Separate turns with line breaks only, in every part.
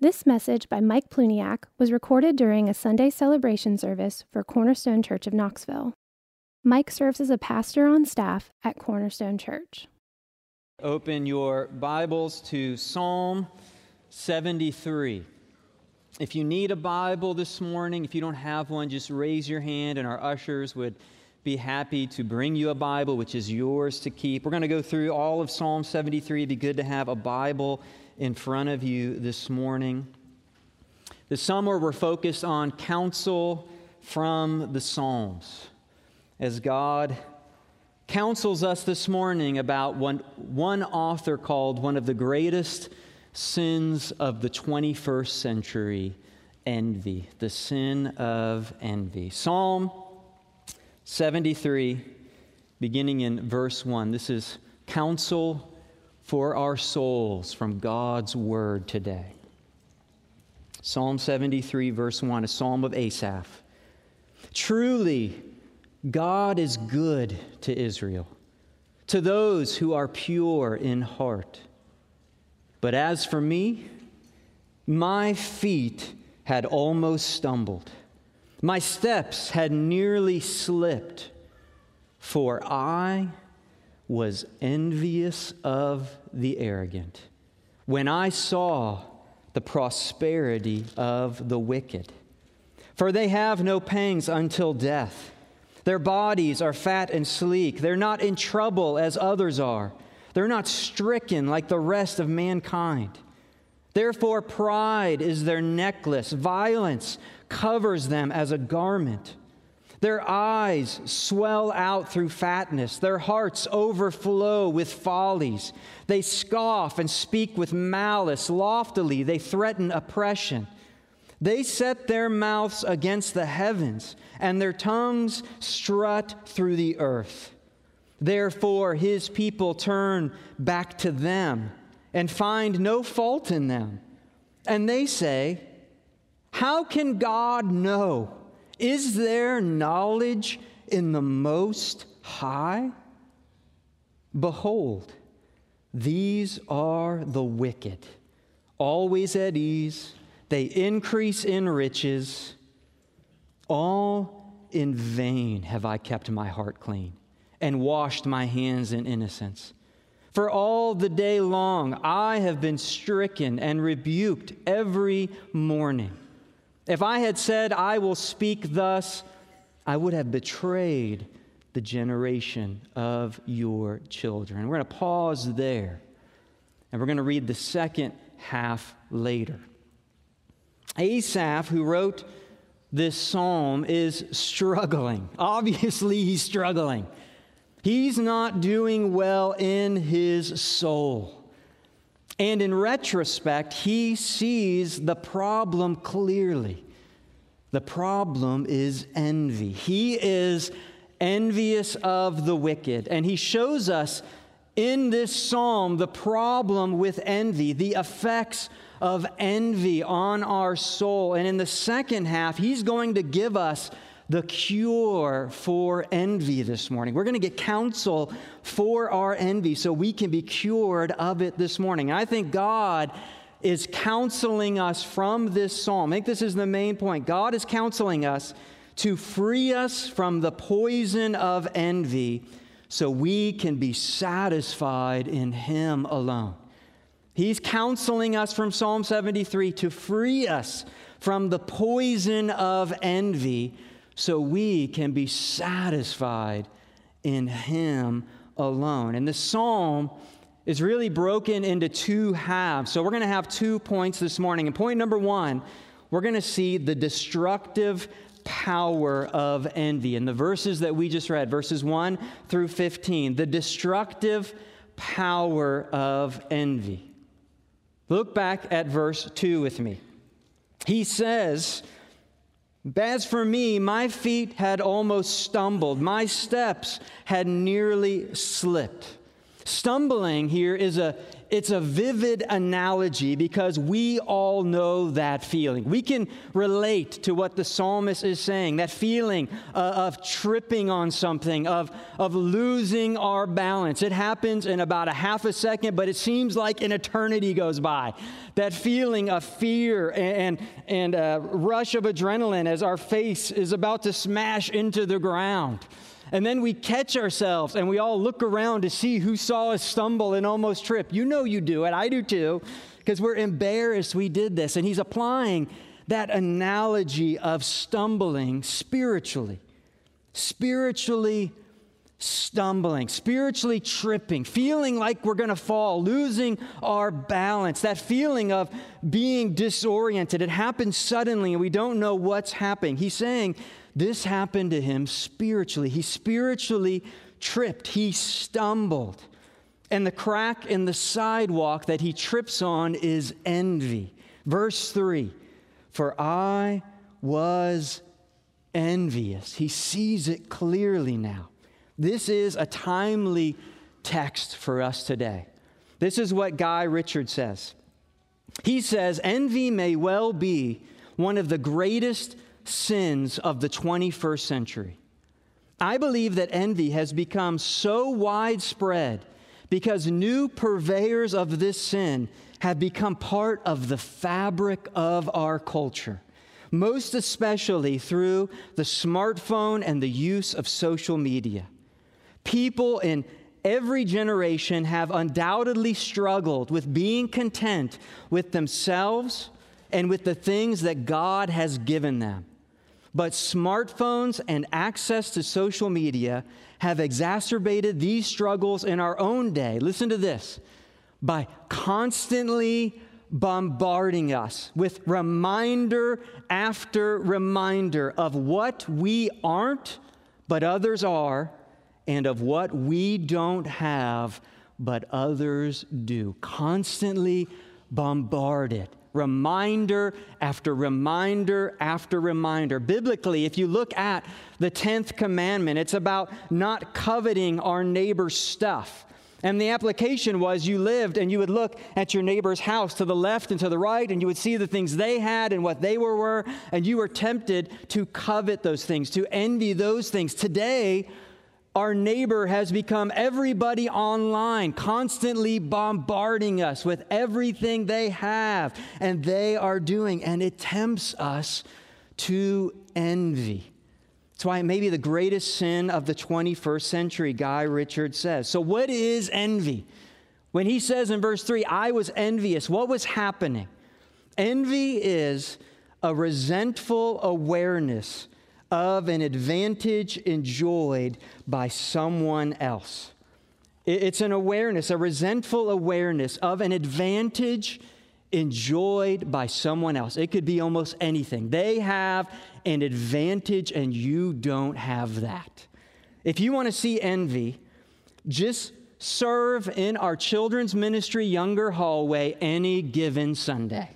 This message by Mike Plewniak was recorded during a Sunday celebration service for Cornerstone Church of Knoxville. Mike serves as a pastor on staff at Cornerstone Church.
Open your Bibles to Psalm 73. If you need a Bible this morning, if you don't have one, just raise your hand and our ushers would be happy to bring you a Bible, which is yours to keep. We're going to go through all of Psalm 73. It'd be good to have a Bible in front of you this morning. This summer, we're focused on counsel from the Psalms. As God counsels us this morning about one, one author called one of the greatest sins of the 21st century envy, the sin of envy. Psalm 73, beginning in verse 1. This is counsel for our souls from God's word today. Psalm 73, verse 1, a psalm of Asaph. Truly, God is good to Israel, to those who are pure in heart. But as for me, my feet had almost stumbled, my steps had nearly slipped, for I was envious of the arrogant when I saw the prosperity of the wicked. For they have no pangs until death. Their bodies are fat and sleek. They're not in trouble as others are. They're not stricken like the rest of mankind. Therefore, pride is their necklace, violence covers them as a garment. Their eyes swell out through fatness. Their hearts overflow with follies. They scoff and speak with malice. Loftily, they threaten oppression. They set their mouths against the heavens, and their tongues strut through the earth. Therefore, his people turn back to them and find no fault in them. And they say, How can God know? Is there knowledge in the Most High? Behold, these are the wicked, always at ease. They increase in riches. All in vain have I kept my heart clean and washed my hands in innocence. For all the day long I have been stricken and rebuked every morning. If I had said, I will speak thus, I would have betrayed the generation of your children. We're going to pause there, and we're going to read the second half later. Asaph, who wrote this psalm, is struggling. Obviously, he's struggling. He's not doing well in his soul. And in retrospect, he sees the problem clearly. The problem is envy. He is envious of the wicked. And he shows us in this psalm the problem with envy, the effects of envy on our soul. And in the second half, he's going to give us the cure for envy this morning. We're going to get counsel for our envy so we can be cured of it this morning. I think God is counseling us from this psalm. I think this is the main point. God is counseling us to free us from the poison of envy so we can be satisfied in Him alone. He's counseling us from Psalm 73 to free us from the poison of envy so we can be satisfied in Him alone. And the psalm is really broken into two halves. So we're going to have two points this morning. And point number one, we're going to see the destructive power of envy. In the verses that we just read, verses 1 through 15, the destructive power of envy. Look back at verse 2 with me. He says, as for me, my feet had almost stumbled, my steps had nearly slipped. Stumbling here is a it's a vivid analogy because we all know that feeling. We can relate to what the psalmist is saying that feeling uh, of tripping on something, of, of losing our balance. It happens in about a half a second, but it seems like an eternity goes by. That feeling of fear and, and, and rush of adrenaline as our face is about to smash into the ground. And then we catch ourselves and we all look around to see who saw us stumble and almost trip. You know you do it. I do too, because we're embarrassed we did this. And he's applying that analogy of stumbling spiritually. Spiritually stumbling, spiritually tripping, feeling like we're going to fall, losing our balance, that feeling of being disoriented. It happens suddenly and we don't know what's happening. He's saying this happened to him spiritually. He spiritually tripped, he stumbled. And the crack in the sidewalk that he trips on is envy. Verse 3 For I was envious. He sees it clearly now. This is a timely text for us today. This is what Guy Richard says. He says, Envy may well be one of the greatest sins of the 21st century. I believe that envy has become so widespread because new purveyors of this sin have become part of the fabric of our culture, most especially through the smartphone and the use of social media. People in every generation have undoubtedly struggled with being content with themselves and with the things that God has given them. But smartphones and access to social media have exacerbated these struggles in our own day. Listen to this by constantly bombarding us with reminder after reminder of what we aren't, but others are, and of what we don't have, but others do. Constantly bombarded reminder after reminder after reminder. Biblically, if you look at the 10th commandment, it's about not coveting our neighbor's stuff. And the application was you lived and you would look at your neighbor's house to the left and to the right, and you would see the things they had and what they were, were and you were tempted to covet those things, to envy those things. Today, our neighbor has become everybody online, constantly bombarding us with everything they have and they are doing, and it tempts us to envy. That's why it may be the greatest sin of the 21st century, Guy Richard says. So, what is envy? When he says in verse 3, I was envious, what was happening? Envy is a resentful awareness of an advantage enjoyed by someone else. It's an awareness, a resentful awareness of an advantage enjoyed by someone else. It could be almost anything. They have an advantage and you don't have that. If you want to see envy, just serve in our children's ministry younger hallway any given Sunday.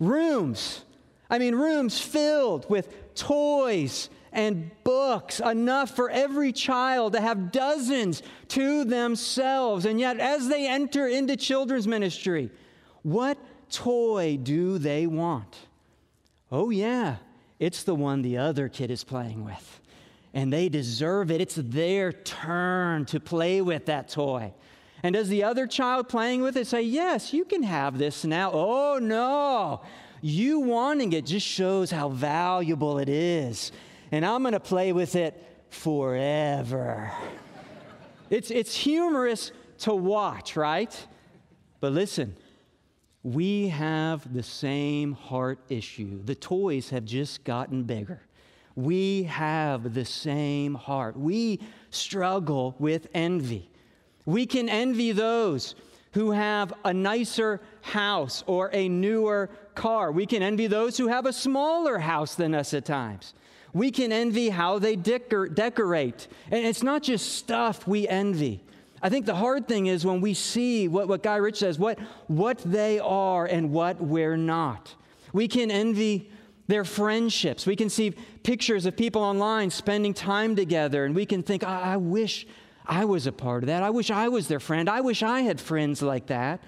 Rooms, I mean, rooms filled with toys and books, enough for every child to have dozens to themselves. And yet, as they enter into children's ministry, what toy do they want? Oh, yeah, it's the one the other kid is playing with. And they deserve it. It's their turn to play with that toy. And does the other child playing with it say, Yes, you can have this now? Oh, no. You wanting it just shows how valuable it is. And I'm going to play with it forever. it's, it's humorous to watch, right? But listen, we have the same heart issue. The toys have just gotten bigger. We have the same heart. We struggle with envy. We can envy those who have a nicer house or a newer car. We can envy those who have a smaller house than us at times. We can envy how they decor- decorate. And it's not just stuff we envy. I think the hard thing is when we see what, what Guy Rich says, what, what they are and what we're not. We can envy their friendships. We can see pictures of people online spending time together, and we can think, I, I wish I was a part of that. I wish I was their friend. I wish I had friends like that.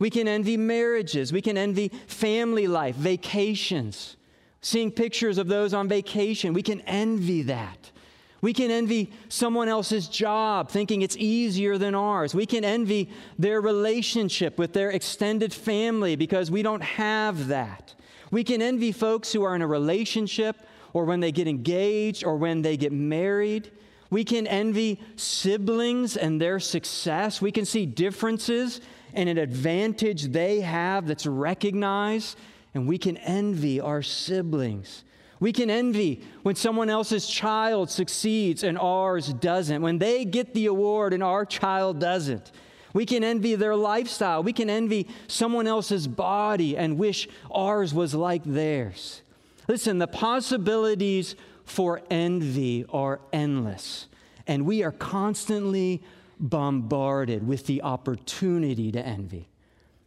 We can envy marriages. We can envy family life, vacations, seeing pictures of those on vacation. We can envy that. We can envy someone else's job, thinking it's easier than ours. We can envy their relationship with their extended family because we don't have that. We can envy folks who are in a relationship or when they get engaged or when they get married. We can envy siblings and their success. We can see differences and an advantage they have that's recognized, and we can envy our siblings. We can envy when someone else's child succeeds and ours doesn't, when they get the award and our child doesn't. We can envy their lifestyle. We can envy someone else's body and wish ours was like theirs. Listen, the possibilities for envy are endless, and we are constantly bombarded with the opportunity to envy.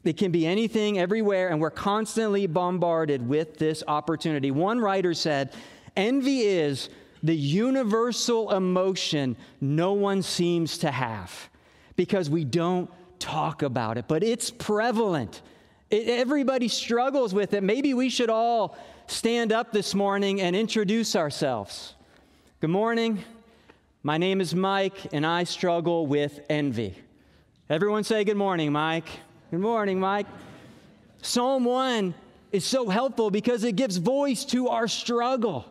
It can be anything, everywhere, and we're constantly bombarded with this opportunity. One writer said, Envy is the universal emotion no one seems to have because we don't talk about it, but it's prevalent. It, everybody struggles with it. Maybe we should all stand up this morning and introduce ourselves. Good morning. My name is Mike, and I struggle with envy. Everyone say good morning, Mike. Good morning, Mike. Psalm 1 is so helpful because it gives voice to our struggle.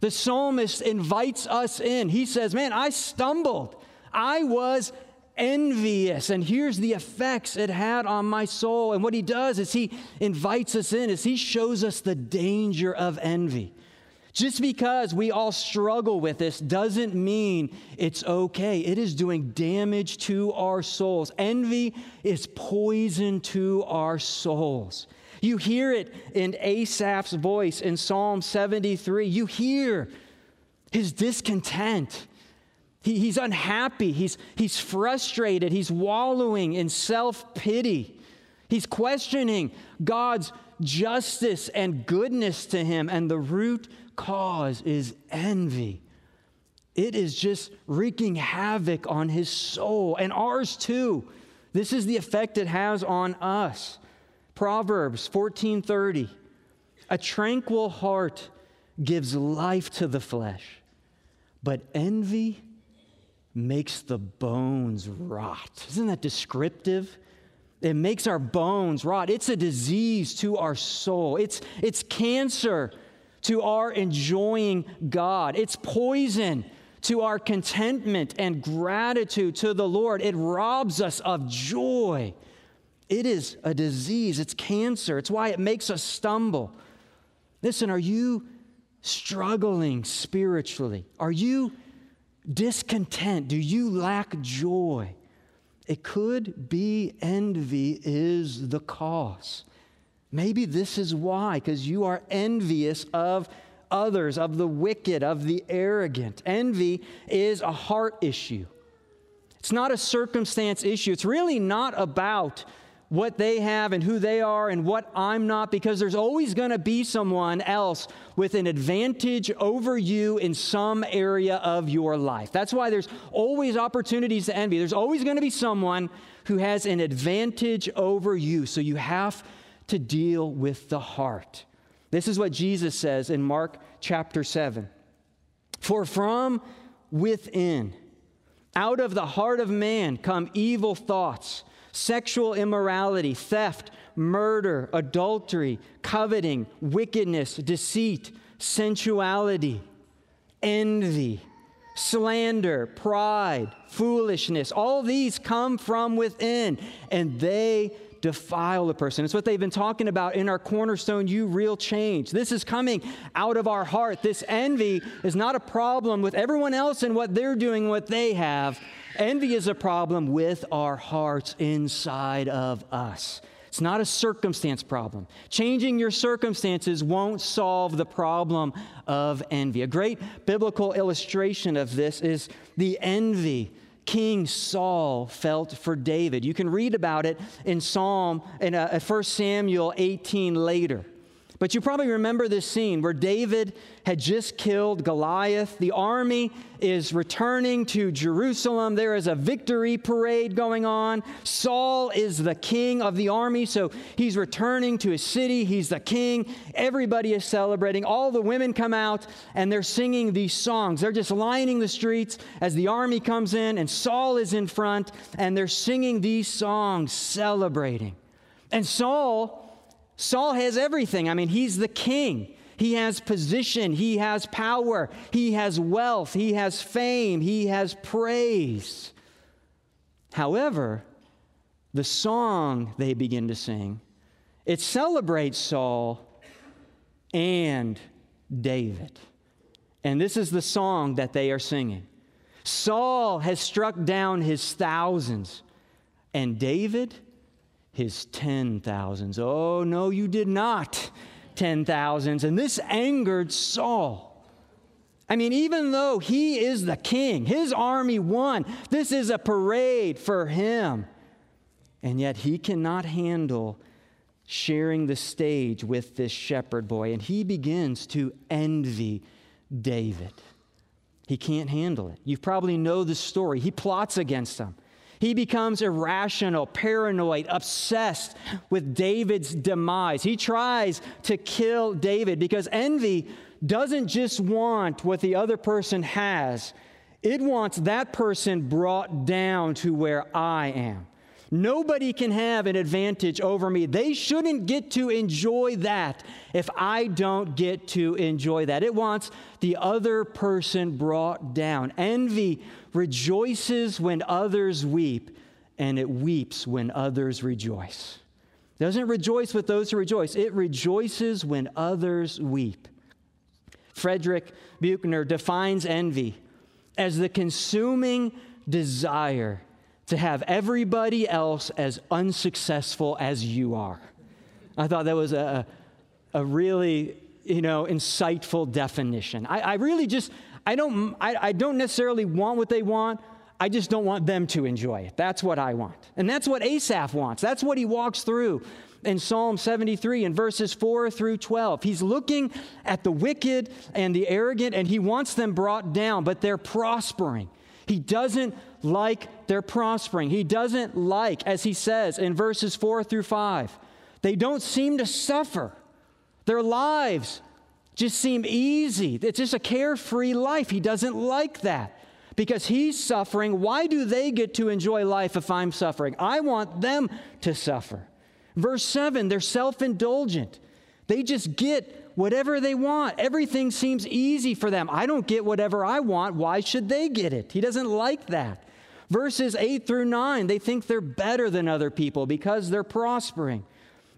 The psalmist invites us in. He says, Man, I stumbled. I was envious. And here's the effects it had on my soul. And what he does is he invites us in, is he shows us the danger of envy. Just because we all struggle with this doesn't mean it's okay. It is doing damage to our souls. Envy is poison to our souls. You hear it in Asaph's voice in Psalm 73. You hear his discontent. He, he's unhappy. He's, he's frustrated. He's wallowing in self pity. He's questioning God's justice and goodness to him. And the root cause is envy. It is just wreaking havoc on his soul and ours too. This is the effect it has on us. Proverbs 14:30 A tranquil heart gives life to the flesh, but envy makes the bones rot. Isn't that descriptive? It makes our bones rot. It's a disease to our soul. It's, it's cancer to our enjoying God. It's poison to our contentment and gratitude to the Lord. It robs us of joy. It is a disease, it's cancer. It's why it makes us stumble. Listen, are you struggling spiritually? Are you discontent? Do you lack joy? It could be envy is the cause. Maybe this is why, because you are envious of others, of the wicked, of the arrogant. Envy is a heart issue. It's not a circumstance issue. It's really not about what they have and who they are and what I'm not, because there's always going to be someone else with an advantage over you in some area of your life. That's why there's always opportunities to envy. There's always going to be someone who has an advantage over you. So you have to deal with the heart. This is what Jesus says in Mark chapter 7. For from within, out of the heart of man, come evil thoughts, sexual immorality, theft, murder, adultery, coveting, wickedness, deceit, sensuality, envy, slander, pride, foolishness. All these come from within, and they defile a person. It's what they've been talking about in our cornerstone, you real change. This is coming out of our heart. This envy is not a problem with everyone else and what they're doing, what they have. Envy is a problem with our hearts inside of us. It's not a circumstance problem. Changing your circumstances won't solve the problem of envy. A great biblical illustration of this is the envy King Saul felt for David. You can read about it in Psalm in uh, 1 Samuel 18 later. But you probably remember this scene where David had just killed Goliath. The army is returning to Jerusalem. There is a victory parade going on. Saul is the king of the army, so he's returning to his city. He's the king. Everybody is celebrating. All the women come out and they're singing these songs. They're just lining the streets as the army comes in, and Saul is in front, and they're singing these songs, celebrating. And Saul Saul has everything. I mean, he's the king. He has position, he has power, he has wealth, he has fame, he has praise. However, the song they begin to sing, it celebrates Saul and David. And this is the song that they are singing. Saul has struck down his thousands, and David his ten thousands. Oh, no, you did not, ten thousands. And this angered Saul. I mean, even though he is the king, his army won, this is a parade for him. And yet he cannot handle sharing the stage with this shepherd boy. And he begins to envy David. He can't handle it. You probably know the story. He plots against him. He becomes irrational, paranoid, obsessed with David's demise. He tries to kill David because envy doesn't just want what the other person has, it wants that person brought down to where I am. Nobody can have an advantage over me. They shouldn't get to enjoy that if I don't get to enjoy that. It wants the other person brought down. Envy rejoices when others weep, and it weeps when others rejoice. It doesn't rejoice with those who rejoice, it rejoices when others weep. Frederick Buechner defines envy as the consuming desire to have everybody else as unsuccessful as you are. I thought that was a, a really, you know, insightful definition. I, I really just, I don't, I, I don't necessarily want what they want. I just don't want them to enjoy it. That's what I want. And that's what Asaph wants. That's what he walks through in Psalm 73 in verses 4 through 12. He's looking at the wicked and the arrogant, and he wants them brought down, but they're prospering. He doesn't like their prospering. He doesn't like, as he says in verses 4 through 5, they don't seem to suffer. Their lives just seem easy. It's just a carefree life. He doesn't like that because he's suffering. Why do they get to enjoy life if I'm suffering? I want them to suffer. Verse 7, they're self indulgent. They just get whatever they want. Everything seems easy for them. I don't get whatever I want. Why should they get it? He doesn't like that. Verses 8 through 9, they think they're better than other people because they're prospering.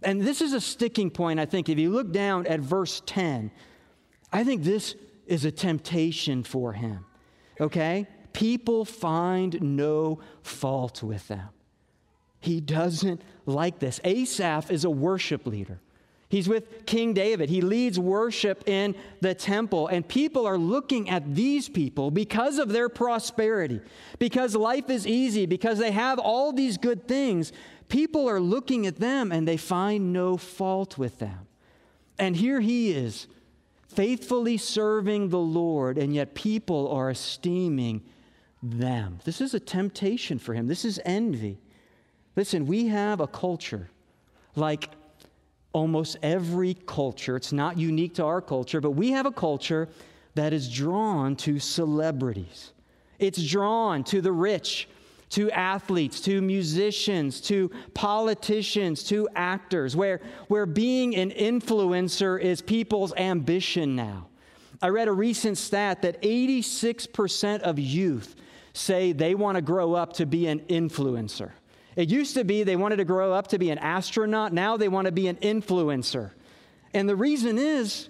And this is a sticking point, I think. If you look down at verse 10, I think this is a temptation for him. Okay? People find no fault with them. He doesn't like this. Asaph is a worship leader. He's with King David. He leads worship in the temple. And people are looking at these people because of their prosperity, because life is easy, because they have all these good things. People are looking at them and they find no fault with them. And here he is, faithfully serving the Lord, and yet people are esteeming them. This is a temptation for him. This is envy. Listen, we have a culture like almost every culture, it's not unique to our culture, but we have a culture that is drawn to celebrities. It's drawn to the rich, to athletes, to musicians, to politicians, to actors, where, where being an influencer is people's ambition now. I read a recent stat that 86% of youth say they want to grow up to be an influencer. It used to be they wanted to grow up to be an astronaut. Now they want to be an influencer. And the reason is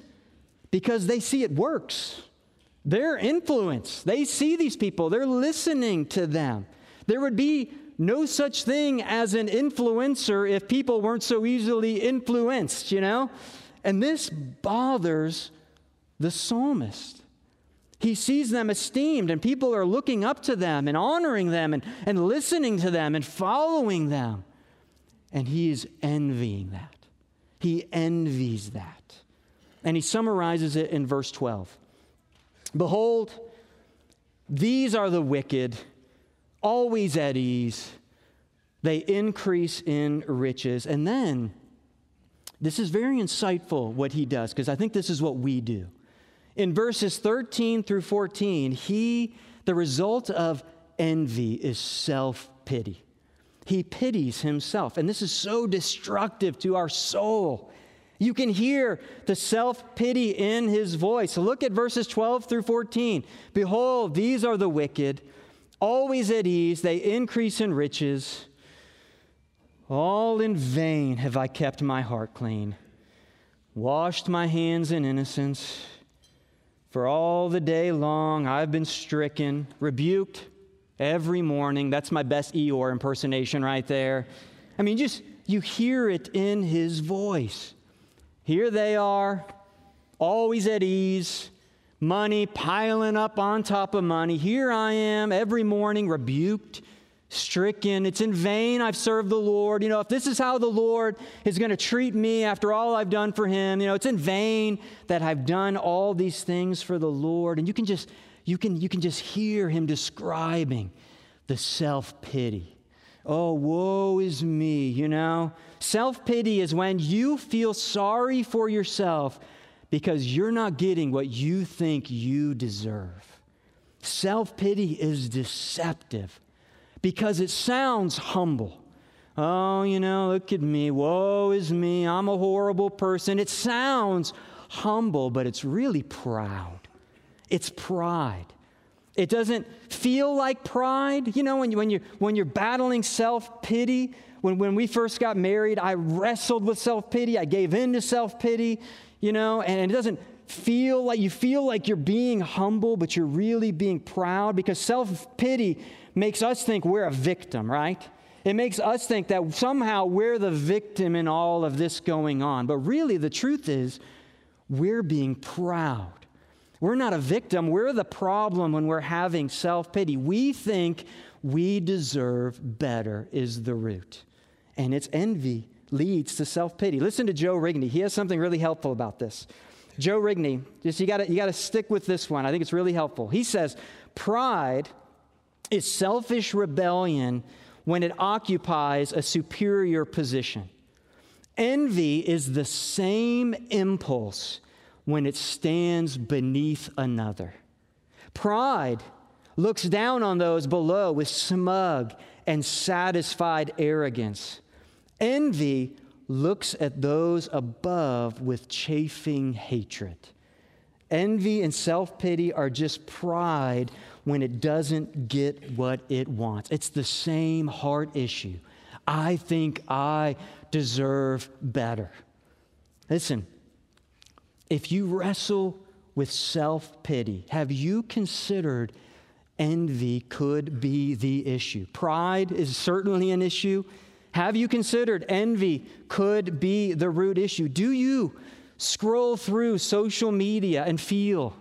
because they see it works. Their influence, they see these people, they're listening to them. There would be no such thing as an influencer if people weren't so easily influenced, you know? And this bothers the psalmist. He sees them esteemed, and people are looking up to them and honoring them and, and listening to them and following them. And he is envying that. He envies that. And he summarizes it in verse 12 Behold, these are the wicked, always at ease. They increase in riches. And then, this is very insightful what he does, because I think this is what we do. In verses 13 through 14, he, the result of envy is self pity. He pities himself. And this is so destructive to our soul. You can hear the self pity in his voice. Look at verses 12 through 14. Behold, these are the wicked, always at ease, they increase in riches. All in vain have I kept my heart clean, washed my hands in innocence. For all the day long I've been stricken, rebuked every morning. That's my best Eeyore impersonation right there. I mean, just you hear it in his voice. Here they are, always at ease, money piling up on top of money. Here I am every morning, rebuked, stricken. It's in vain I've served the Lord. You know, if this is how the Lord is going to treat me after all I've done for him, you know, it's in vain that I've done all these things for the Lord. And you can just you can you can just hear him describing the self-pity. Oh, woe is me, you know? Self pity is when you feel sorry for yourself because you're not getting what you think you deserve. Self pity is deceptive because it sounds humble. Oh, you know, look at me. Woe is me. I'm a horrible person. It sounds humble, but it's really proud. It's pride. It doesn't feel like pride. You know, when, you, when, you're, when you're battling self pity, when, when we first got married, I wrestled with self pity. I gave in to self pity, you know, and it doesn't feel like you feel like you're being humble, but you're really being proud because self pity makes us think we're a victim, right? It makes us think that somehow we're the victim in all of this going on. But really, the truth is, we're being proud. We're not a victim, we're the problem when we're having self pity. We think we deserve better, is the root and its envy leads to self pity. Listen to Joe Rigney. He has something really helpful about this. Joe Rigney, just you got you to stick with this one. I think it's really helpful. He says, "Pride is selfish rebellion when it occupies a superior position. Envy is the same impulse when it stands beneath another. Pride looks down on those below with smug and satisfied arrogance. Envy looks at those above with chafing hatred. Envy and self pity are just pride when it doesn't get what it wants. It's the same heart issue. I think I deserve better. Listen, if you wrestle with self pity, have you considered envy could be the issue? Pride is certainly an issue. Have you considered envy could be the root issue? Do you scroll through social media and feel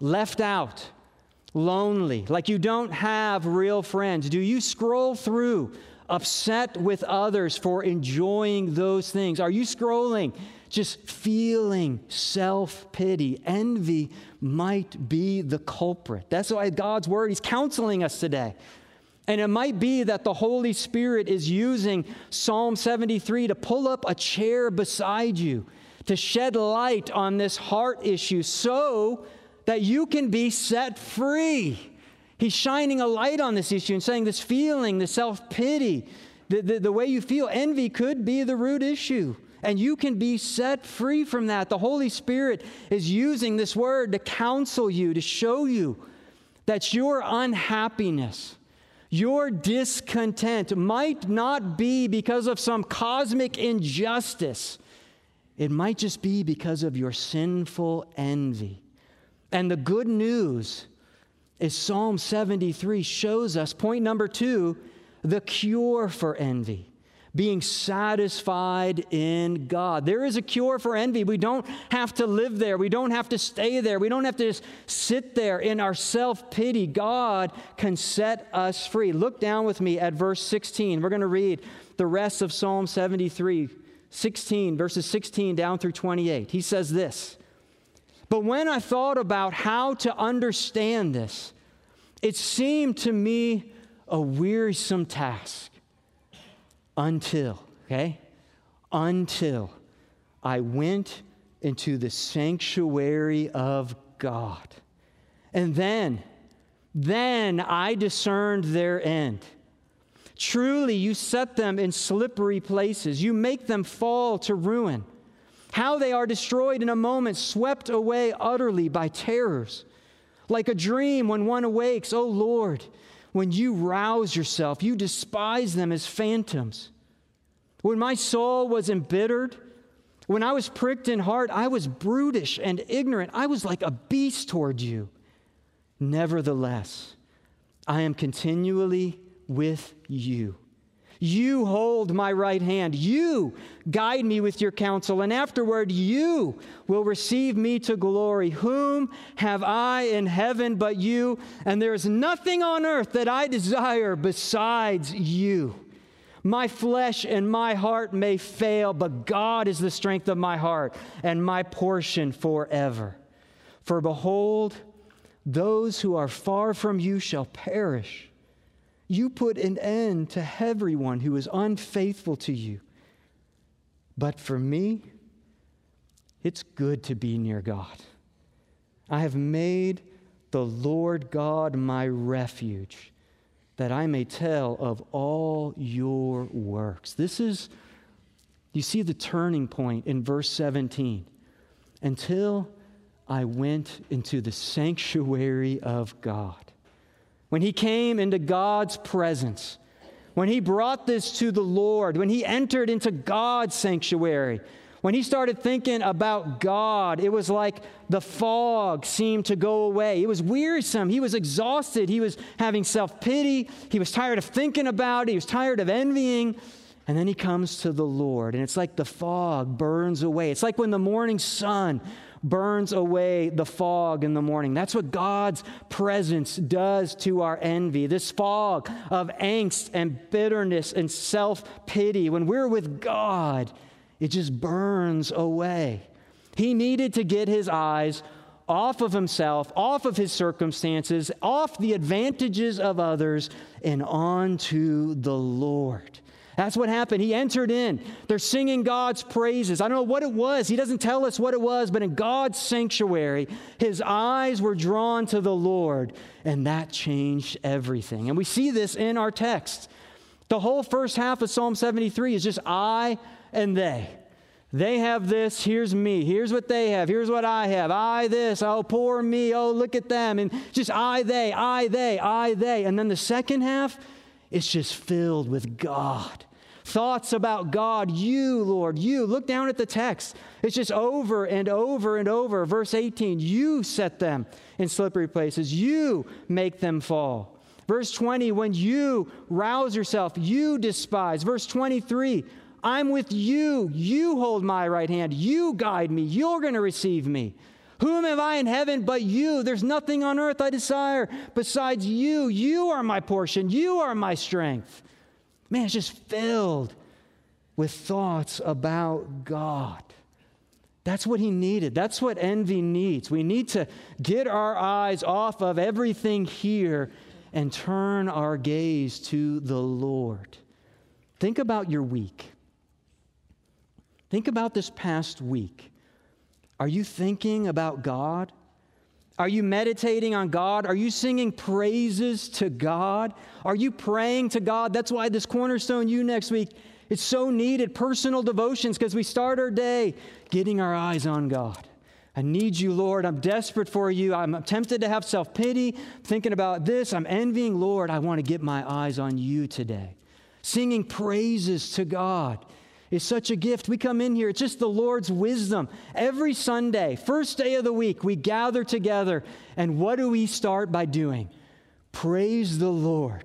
left out, lonely, like you don't have real friends? Do you scroll through upset with others for enjoying those things? Are you scrolling just feeling self pity? Envy might be the culprit. That's why God's word, He's counseling us today. And it might be that the Holy Spirit is using Psalm 73 to pull up a chair beside you, to shed light on this heart issue so that you can be set free. He's shining a light on this issue and saying this feeling, the self pity, the, the, the, way you feel, envy could be the root issue. And you can be set free from that. The Holy Spirit is using this word to counsel you, to show you that your unhappiness, your discontent might not be because of some cosmic injustice. It might just be because of your sinful envy. And the good news is Psalm 73 shows us, point number two, the cure for envy being satisfied in God. There is a cure for envy. We don't have to live there. We don't have to stay there. We don't have to just sit there in our self pity. God can set us free. Look down with me at verse 16. We're going to read the rest of Psalm 73. 16, verses 16 down through 28. He says this But when I thought about how to understand this, it seemed to me a wearisome task until, okay? Until I went into the sanctuary of God. And then, then I discerned their end. Truly, you set them in slippery places. You make them fall to ruin. How they are destroyed in a moment, swept away utterly by terrors. Like a dream when one awakes, O oh Lord, when you rouse yourself, you despise them as phantoms. When my soul was embittered, when I was pricked in heart, I was brutish and ignorant. I was like a beast toward you. Nevertheless, I am continually with you. You hold my right hand. You guide me with your counsel, and afterward you will receive me to glory. Whom have I in heaven but you? And there is nothing on earth that I desire besides you. My flesh and my heart may fail, but God is the strength of my heart and my portion forever. For behold, those who are far from you shall perish. You put an end to everyone who is unfaithful to you. But for me, it's good to be near God. I have made the Lord God my refuge, that I may tell of all your works. This is, you see the turning point in verse 17. Until I went into the sanctuary of God when he came into God's presence, when he brought this to the Lord, when he entered into God's sanctuary, when he started thinking about God, it was like the fog seemed to go away. It was wearisome. He was exhausted. He was having self pity. He was tired of thinking about it. He was tired of envying. And then he comes to the Lord, and it's like the fog burns away. It's like when the morning sun burns away the fog in the morning. That's what God's presence does to our envy. This fog of angst and bitterness and self pity. When we're with God, it just burns away. He needed to get his eyes off of himself, off of his circumstances, off the advantages of others, and onto the Lord. That's what happened. He entered in. They're singing God's praises. I don't know what it was. He doesn't tell us what it was, but in God's sanctuary, his eyes were drawn to the Lord, and that changed everything. And we see this in our text. The whole first half of Psalm 73 is just I and they. They have this, here's me. Here's what they have. Here's what I have. I this. Oh, poor me. Oh, look at them. And just I, they, I, they, I, they. And then the second half, it's just filled with God. Thoughts about God, you, Lord, you. Look down at the text. It's just over and over and over. Verse 18, you set them in slippery places, you make them fall. Verse 20, when you rouse yourself, you despise. Verse 23, I'm with you. You hold my right hand. You guide me. You're going to receive me. Whom have I in heaven but you? There's nothing on earth I desire besides you. You are my portion. You are my strength. Man, it's just filled with thoughts about God. That's what he needed. That's what envy needs. We need to get our eyes off of everything here and turn our gaze to the Lord. Think about your week. Think about this past week. Are you thinking about God? Are you meditating on God? Are you singing praises to God? Are you praying to God? That's why this Cornerstone you next week, it's so needed. Personal devotions, because we start our day getting our eyes on God. I need you, Lord. I'm desperate for you. I'm tempted to have self pity, thinking about this. I'm envying, Lord. I want to get my eyes on you today. Singing praises to God is such a gift. We come in here, it's just the Lord's wisdom. Every Sunday, first day of the week, we gather together. And what do we start by doing? Praise the Lord.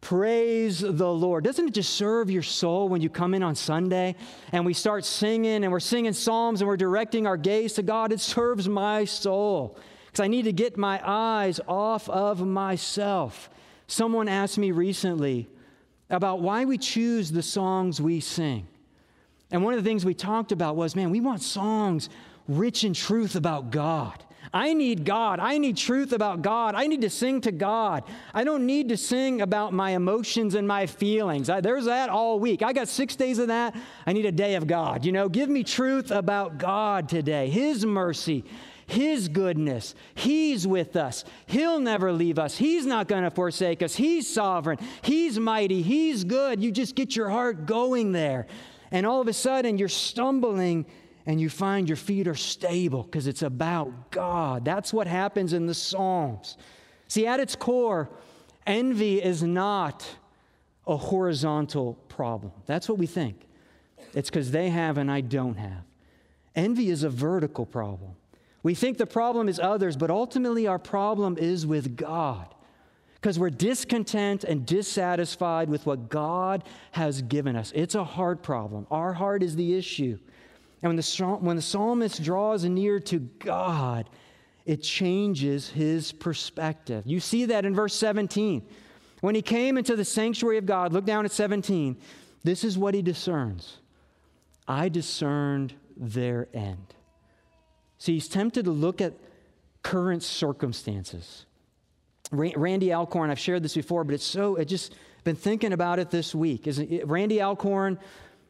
Praise the Lord. Doesn't it just serve your soul when you come in on Sunday and we start singing and we're singing psalms and we're directing our gaze to God? It serves my soul because I need to get my eyes off of myself. Someone asked me recently about why we choose the songs we sing. And one of the things we talked about was man, we want songs rich in truth about God. I need God. I need truth about God. I need to sing to God. I don't need to sing about my emotions and my feelings. I, there's that all week. I got six days of that. I need a day of God. You know, give me truth about God today, His mercy, His goodness. He's with us. He'll never leave us. He's not going to forsake us. He's sovereign. He's mighty. He's good. You just get your heart going there. And all of a sudden, you're stumbling and you find your feet are stable because it's about God. That's what happens in the Psalms. See, at its core, envy is not a horizontal problem. That's what we think. It's because they have and I don't have. Envy is a vertical problem. We think the problem is others, but ultimately our problem is with God because we're discontent and dissatisfied with what God has given us. It's a heart problem. Our heart is the issue. And when the, when the psalmist draws near to God, it changes his perspective. You see that in verse 17. When he came into the sanctuary of God, look down at 17. This is what he discerns I discerned their end. See, he's tempted to look at current circumstances. Randy Alcorn, I've shared this before, but it's so, I just been thinking about it this week. Is Randy Alcorn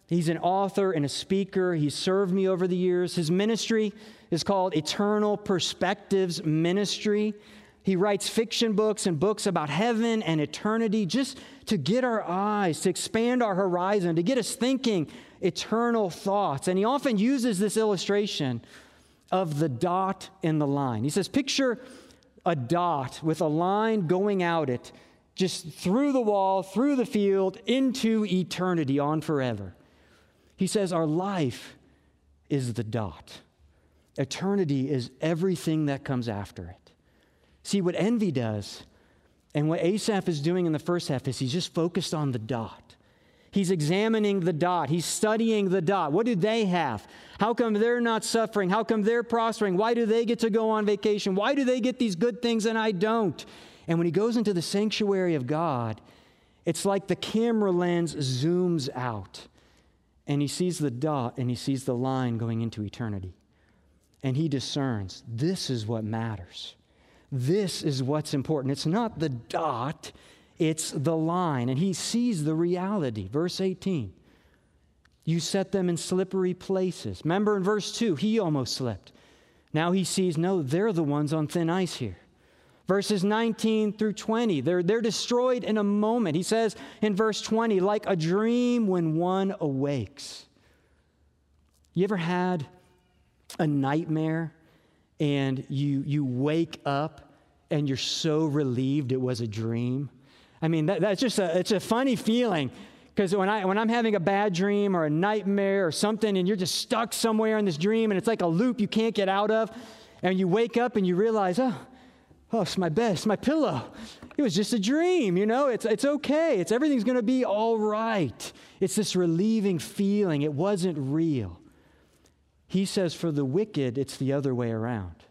He's an author and a speaker. He's served me over the years. His ministry is called Eternal Perspectives Ministry. He writes fiction books and books about heaven and eternity just to get our eyes, to expand our horizon, to get us thinking eternal thoughts. And he often uses this illustration of the dot in the line. He says, Picture a dot with a line going out it just through the wall, through the field, into eternity, on forever. He says, Our life is the dot. Eternity is everything that comes after it. See, what envy does, and what Asaph is doing in the first half, is he's just focused on the dot. He's examining the dot. He's studying the dot. What do they have? How come they're not suffering? How come they're prospering? Why do they get to go on vacation? Why do they get these good things and I don't? And when he goes into the sanctuary of God, it's like the camera lens zooms out and he sees the dot and he sees the line going into eternity. And he discerns this is what matters. This is what's important. It's not the dot, it's the line. And he sees the reality. Verse 18 You set them in slippery places. Remember in verse 2, he almost slipped. Now he sees, no, they're the ones on thin ice here. Verses 19 through 20, they're, they're destroyed in a moment. He says in verse 20, like a dream when one awakes. You ever had a nightmare and you, you wake up and you're so relieved it was a dream? I mean, that, that's just a, it's a funny feeling because when, I, when I'm having a bad dream or a nightmare or something and you're just stuck somewhere in this dream and it's like a loop you can't get out of, and you wake up and you realize, oh, oh, it's my bed, it's my pillow. It was just a dream, you know? It's, it's okay. It's everything's going to be all right. It's this relieving feeling. It wasn't real. He says for the wicked, it's the other way around.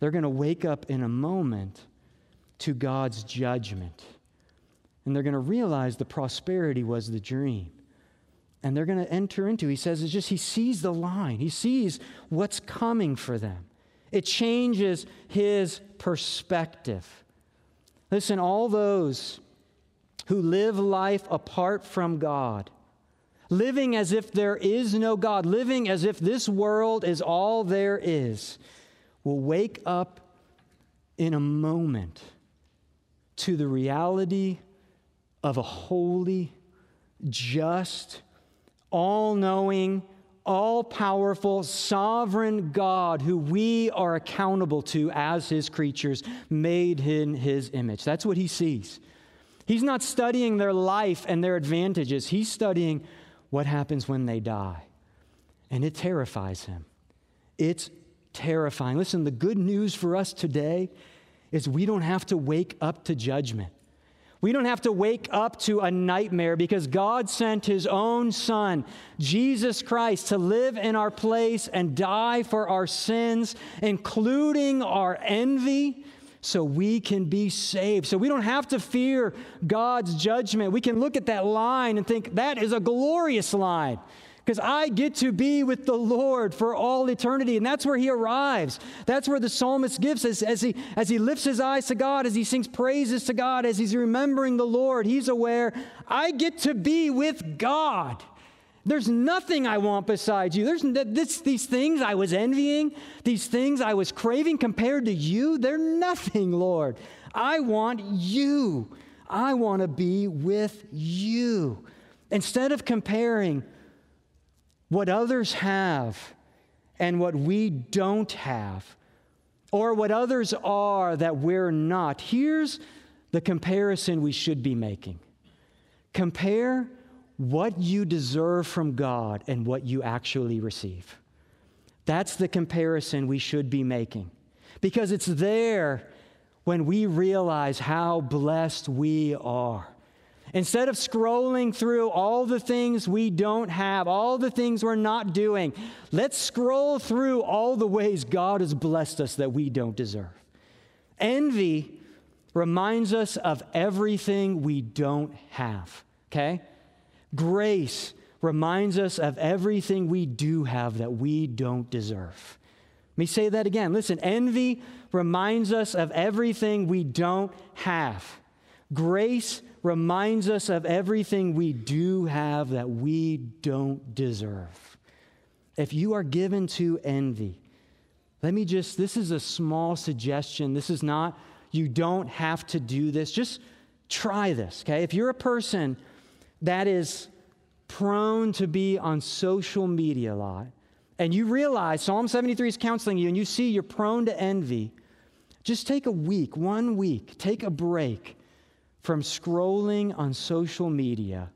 They're going to wake up in a moment to God's judgment. And they're going to realize the prosperity was the dream. And they're going to enter into, he says, it's just he sees the line, he sees what's coming for them. It changes his perspective. Listen, all those who live life apart from God, living as if there is no God, living as if this world is all there is, will wake up in a moment to the reality of a holy, just, all knowing, all powerful, sovereign God who we are accountable to as his creatures, made in his image. That's what he sees. He's not studying their life and their advantages, he's studying what happens when they die. And it terrifies him. It's terrifying. Listen, the good news for us today is we don't have to wake up to judgment. We don't have to wake up to a nightmare because God sent His own Son, Jesus Christ, to live in our place and die for our sins, including our envy, so we can be saved. So we don't have to fear God's judgment. We can look at that line and think, that is a glorious line because I get to be with the Lord for all eternity. And that's where he arrives. That's where the psalmist gives us as he, as he lifts his eyes to God, as he sings praises to God, as he's remembering the Lord. He's aware, I get to be with God. There's nothing I want besides you. There's this, these things I was envying, these things I was craving compared to you, they're nothing, Lord. I want you. I want to be with you. Instead of comparing what others have and what we don't have, or what others are that we're not, here's the comparison we should be making. Compare what you deserve from God and what you actually receive. That's the comparison we should be making. Because it's there when we realize how blessed we are. Instead of scrolling through all the things we don't have, all the things we're not doing, let's scroll through all the ways God has blessed us that we don't deserve. Envy reminds us of everything we don't have, okay? Grace reminds us of everything we do have that we don't deserve. Let me say that again. Listen, envy reminds us of everything we don't have. Grace reminds us of everything we do have that we don't deserve. If you are given to envy, let me just, this is a small suggestion. This is not, you don't have to do this. Just try this, okay? If you're a person that is prone to be on social media a lot, and you realize Psalm 73 is counseling you, and you see you're prone to envy, just take a week, one week, take a break from scrolling on social media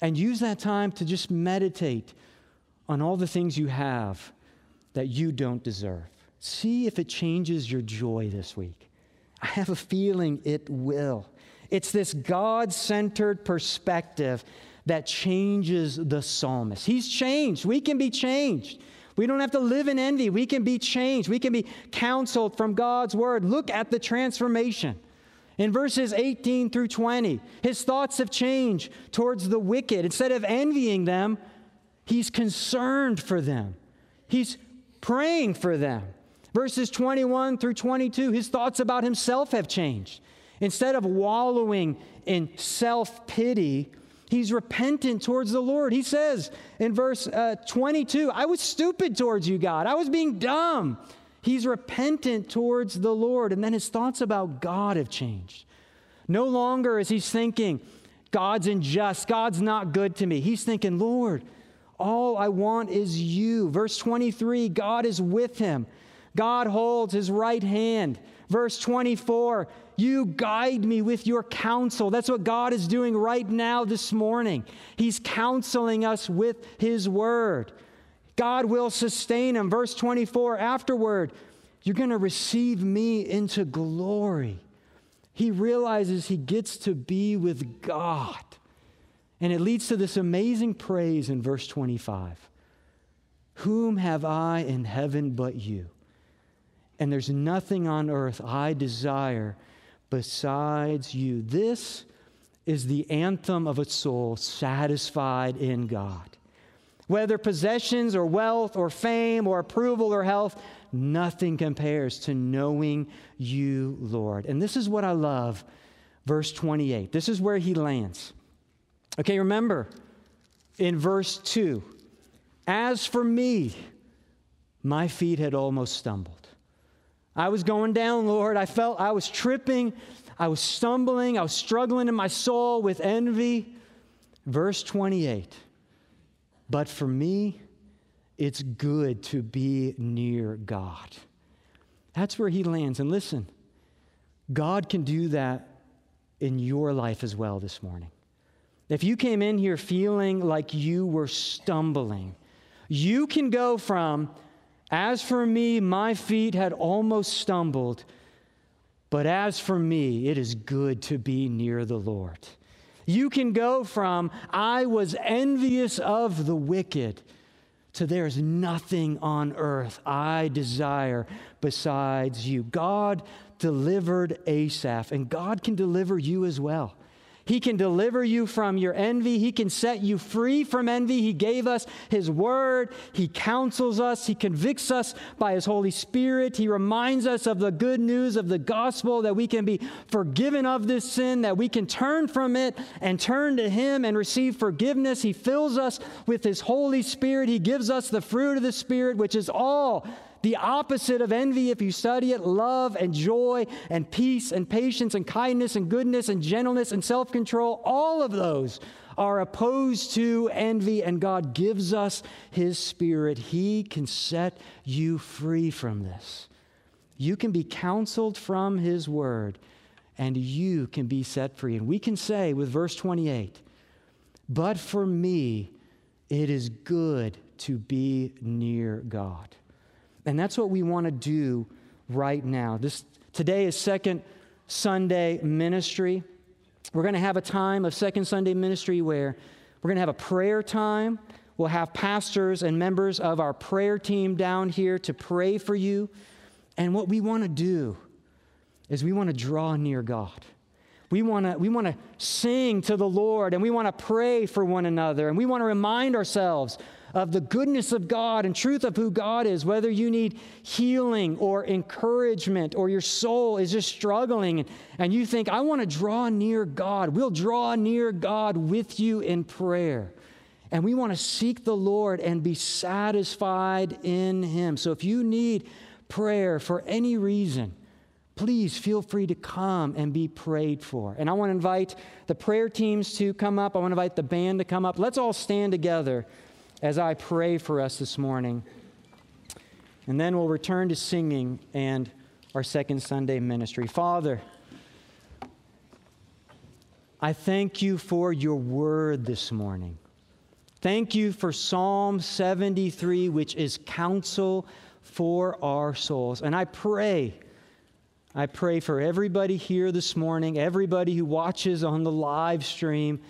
and use that time to just meditate on all the things you have that you don't deserve. See if it changes your joy this week. I have a feeling it will. It's this God centered perspective that changes the psalmist. He's changed. We can be changed. We don't have to live in envy. We can be changed. We can be counseled from God's word. Look at the transformation. In verses 18 through 20, his thoughts have changed towards the wicked. Instead of envying them, he's concerned for them, he's praying for them. Verses 21 through 22, his thoughts about himself have changed. Instead of wallowing in self pity, he's repentant towards the Lord. He says in verse uh, 22, I was stupid towards you, God. I was being dumb. He's repentant towards the Lord. And then his thoughts about God have changed. No longer is he thinking, God's unjust, God's not good to me. He's thinking, Lord, all I want is you. Verse 23 God is with him, God holds his right hand. Verse 24, you guide me with your counsel. That's what God is doing right now this morning. He's counseling us with his word. God will sustain him. Verse 24, afterward, you're going to receive me into glory. He realizes he gets to be with God. And it leads to this amazing praise in verse 25 Whom have I in heaven but you? And there's nothing on earth I desire besides you. This is the anthem of a soul satisfied in God. Whether possessions or wealth or fame or approval or health, nothing compares to knowing you, Lord. And this is what I love, verse 28. This is where he lands. Okay, remember in verse 2 As for me, my feet had almost stumbled. I was going down, Lord. I felt I was tripping. I was stumbling. I was struggling in my soul with envy. Verse 28 but for me, it's good to be near God. That's where he lands. And listen, God can do that in your life as well this morning. If you came in here feeling like you were stumbling, you can go from, as for me, my feet had almost stumbled, but as for me, it is good to be near the Lord. You can go from, I was envious of the wicked, to there's nothing on earth I desire besides you. God delivered Asaph, and God can deliver you as well. He can deliver you from your envy. He can set you free from envy. He gave us His word. He counsels us. He convicts us by His Holy Spirit. He reminds us of the good news of the gospel that we can be forgiven of this sin, that we can turn from it and turn to Him and receive forgiveness. He fills us with His Holy Spirit. He gives us the fruit of the Spirit, which is all the opposite of envy, if you study it, love and joy and peace and patience and kindness and goodness and gentleness and self control, all of those are opposed to envy, and God gives us His Spirit. He can set you free from this. You can be counseled from His Word, and you can be set free. And we can say with verse 28 But for me, it is good to be near God. And that's what we want to do right now. This today is second Sunday ministry. We're going to have a time of second Sunday ministry where we're going to have a prayer time. We'll have pastors and members of our prayer team down here to pray for you. And what we want to do is we want to draw near God. We want to we want to sing to the Lord and we want to pray for one another and we want to remind ourselves of the goodness of God and truth of who God is, whether you need healing or encouragement or your soul is just struggling and you think, I want to draw near God, we'll draw near God with you in prayer. And we want to seek the Lord and be satisfied in Him. So if you need prayer for any reason, please feel free to come and be prayed for. And I want to invite the prayer teams to come up. I want to invite the band to come up. Let's all stand together as I pray for us this morning. And then we'll return to singing and our second Sunday ministry. Father, I thank you for your word this morning. Thank you for Psalm 73, which is counsel for our souls. And I pray, I pray for everybody here this morning, everybody who watches on the live stream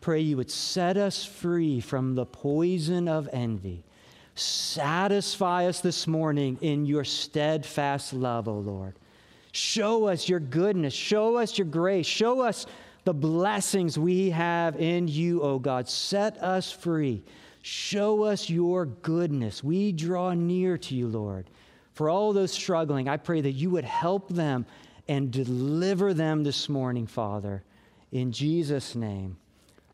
pray you would set us free from the poison of envy. Satisfy us this morning in your steadfast love, O Lord. Show us your goodness. Show us your grace. Show us the blessings we have in you, O God. Set us free. Show us your goodness. We draw near to you, Lord. For all those struggling, I pray that you would help them and deliver them this morning, Father. In Jesus' name.